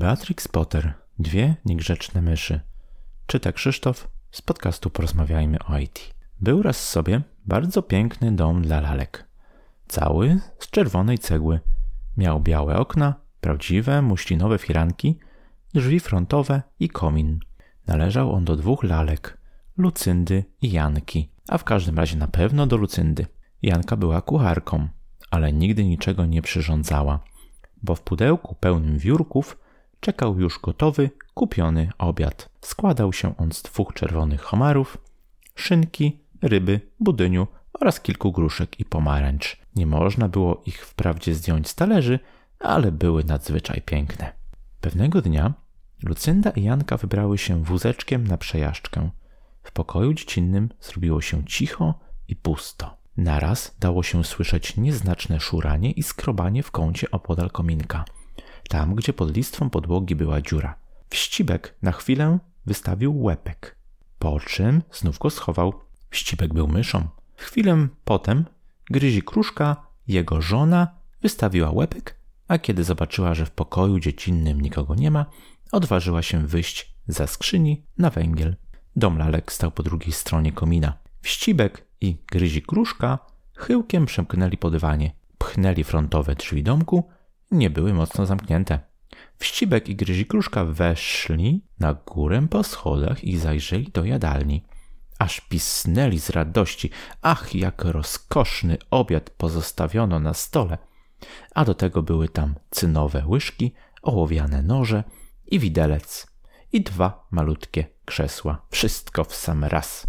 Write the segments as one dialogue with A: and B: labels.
A: Beatrix Potter, dwie niegrzeczne myszy. Czyta Krzysztof z podcastu Porozmawiajmy o IT. Był raz sobie bardzo piękny dom dla lalek. Cały z czerwonej cegły. Miał białe okna, prawdziwe muślinowe firanki, drzwi frontowe i komin. Należał on do dwóch lalek, Lucyndy i Janki, a w każdym razie na pewno do Lucyndy. Janka była kucharką, ale nigdy niczego nie przyrządzała, bo w pudełku pełnym wiórków czekał już gotowy, kupiony obiad. Składał się on z dwóch czerwonych homarów, szynki, ryby, budyniu oraz kilku gruszek i pomarańcz. Nie można było ich wprawdzie zdjąć z talerzy, ale były nadzwyczaj piękne. Pewnego dnia Lucynda i Janka wybrały się wózeczkiem na przejażdżkę. W pokoju dziecinnym zrobiło się cicho i pusto. Naraz dało się słyszeć nieznaczne szuranie i skrobanie w kącie opodal kominka – tam, gdzie pod listwą podłogi była dziura. Wścibek na chwilę wystawił łepek, po czym znów go schował. Wścibek był myszą. Chwilę potem gryzi kruszka, jego żona, wystawiła łepek, a kiedy zobaczyła, że w pokoju dziecinnym nikogo nie ma, odważyła się wyjść za skrzyni na węgiel. Dom lalek stał po drugiej stronie komina. Wścibek i gryzi kruszka chyłkiem przemknęli po dywanie, pchnęli frontowe drzwi domku nie były mocno zamknięte. Wścibek i Gryzikruszka weszli na górę po schodach i zajrzeli do jadalni. Aż pisnęli z radości. Ach, jak rozkoszny obiad pozostawiono na stole. A do tego były tam cynowe łyżki, ołowiane noże i widelec. I dwa malutkie krzesła. Wszystko w sam raz.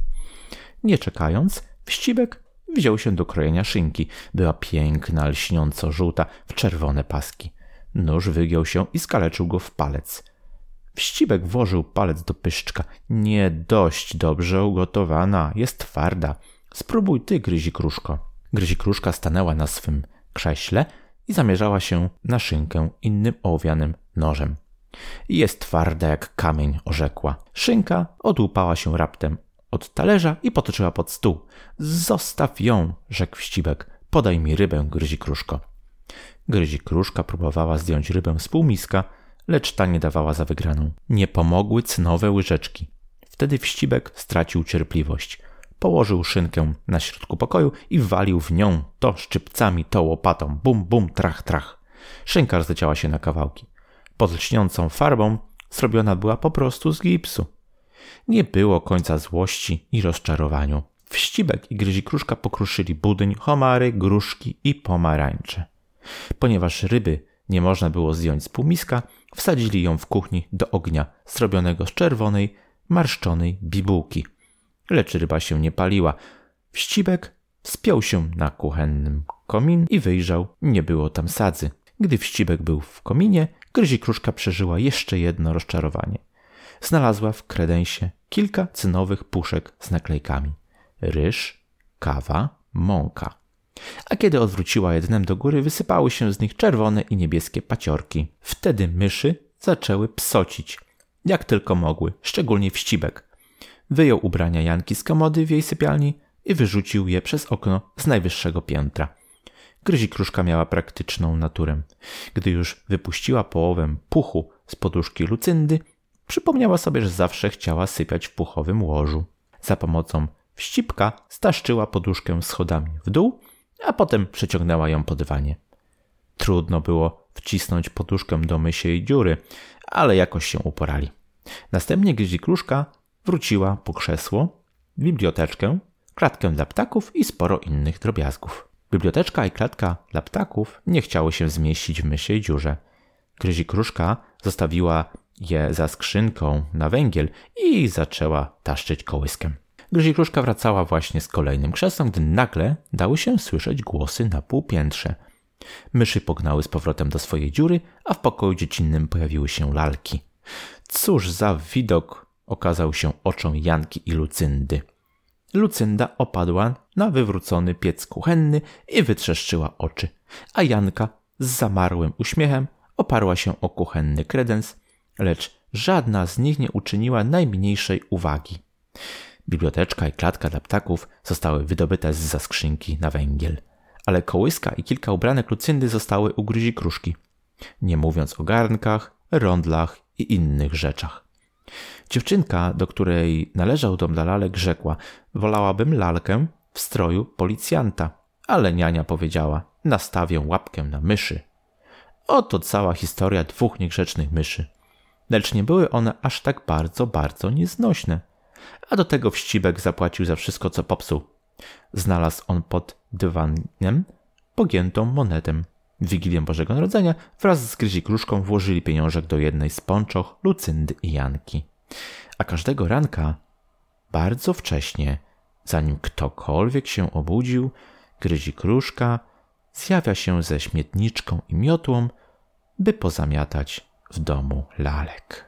A: Nie czekając, Wścibek wziął się do krojenia szynki. Była piękna, lśniąco żółta, w czerwone paski. Nóż wygiął się i skaleczył go w palec. Wścibek włożył palec do pyszczka. Nie dość dobrze ugotowana, jest twarda. Spróbuj ty, gryzi kruszko. Kruszka stanęła na swym krześle i zamierzała się na szynkę innym ołowianym nożem. Jest twarda jak kamień, orzekła. Szynka odłupała się raptem od talerza i potoczyła pod stół. Zostaw ją, rzekł wścibek. Podaj mi rybę, gryzi kruszko. Gryzi kruszka próbowała zdjąć rybę z półmiska, lecz ta nie dawała za wygraną. Nie pomogły cnowe łyżeczki. Wtedy wścibek stracił cierpliwość. Położył szynkę na środku pokoju i walił w nią to szczypcami, to łopatą. Bum, bum, trach, trach. Szynka rozleciała się na kawałki. Pod lśniącą farbą zrobiona była po prostu z gipsu. Nie było końca złości i rozczarowaniu. Wścibek i gryzikruszka pokruszyli budyń, homary, gruszki i pomarańcze. Ponieważ ryby nie można było zdjąć z półmiska, wsadzili ją w kuchni do ognia zrobionego z czerwonej, marszczonej bibułki. Lecz ryba się nie paliła. Wścibek wspiął się na kuchennym komin i wyjrzał. Nie było tam sadzy. Gdy wścibek był w kominie, gryzikruszka przeżyła jeszcze jedno rozczarowanie znalazła w kredensie kilka cynowych puszek z naklejkami: ryż, kawa, mąka. A kiedy odwróciła jednem do góry, wysypały się z nich czerwone i niebieskie paciorki. Wtedy myszy zaczęły psocić, jak tylko mogły, szczególnie wścibek. Wyjął ubrania Janki z komody w jej sypialni i wyrzucił je przez okno z najwyższego piętra. Gryzi kruszka miała praktyczną naturę. Gdy już wypuściła połowę puchu z poduszki Lucyndy, Przypomniała sobie, że zawsze chciała sypiać w puchowym łożu. Za pomocą wścipka staszczyła poduszkę schodami w dół, a potem przeciągnęła ją po dywanie. Trudno było wcisnąć poduszkę do mysiej dziury, ale jakoś się uporali. Następnie Gryzikruszka wróciła po krzesło, biblioteczkę, klatkę dla ptaków i sporo innych drobiazgów. Biblioteczka i klatka dla ptaków nie chciały się zmieścić w mysiej dziurze. Gryzikruszka zostawiła je za skrzynką na węgiel i zaczęła taszczyć kołyskiem. Gryzikruszka wracała właśnie z kolejnym krzesłem, gdy nagle dały się słyszeć głosy na półpiętrze. Myszy pognały z powrotem do swojej dziury, a w pokoju dziecinnym pojawiły się lalki. Cóż za widok okazał się oczom Janki i Lucyndy. Lucynda opadła na wywrócony piec kuchenny i wytrzeszczyła oczy, a Janka z zamarłym uśmiechem oparła się o kuchenny kredens lecz żadna z nich nie uczyniła najmniejszej uwagi. Biblioteczka i klatka dla ptaków zostały wydobyte z za skrzynki na węgiel, ale kołyska i kilka ubranek Lucyndy zostały u gryzi kruszki. Nie mówiąc o garnkach, rondlach i innych rzeczach. Dziewczynka, do której należał dom dla lalek, rzekła: Wolałabym lalkę w stroju policjanta, ale niania powiedziała: Nastawię łapkę na myszy. Oto cała historia dwóch niegrzecznych myszy. Lecz nie były one aż tak bardzo, bardzo nieznośne. A do tego wścibek zapłacił za wszystko, co popsuł. Znalazł on pod dywanem pogiętą monetę. W Wigilię Bożego Narodzenia wraz z Gryzi Kruszką włożyli pieniążek do jednej z ponczoch Lucyndy i Janki. A każdego ranka, bardzo wcześnie, zanim ktokolwiek się obudził, Gryzi Kruszka zjawia się ze śmietniczką i miotłą, by pozamiatać w domu lalek.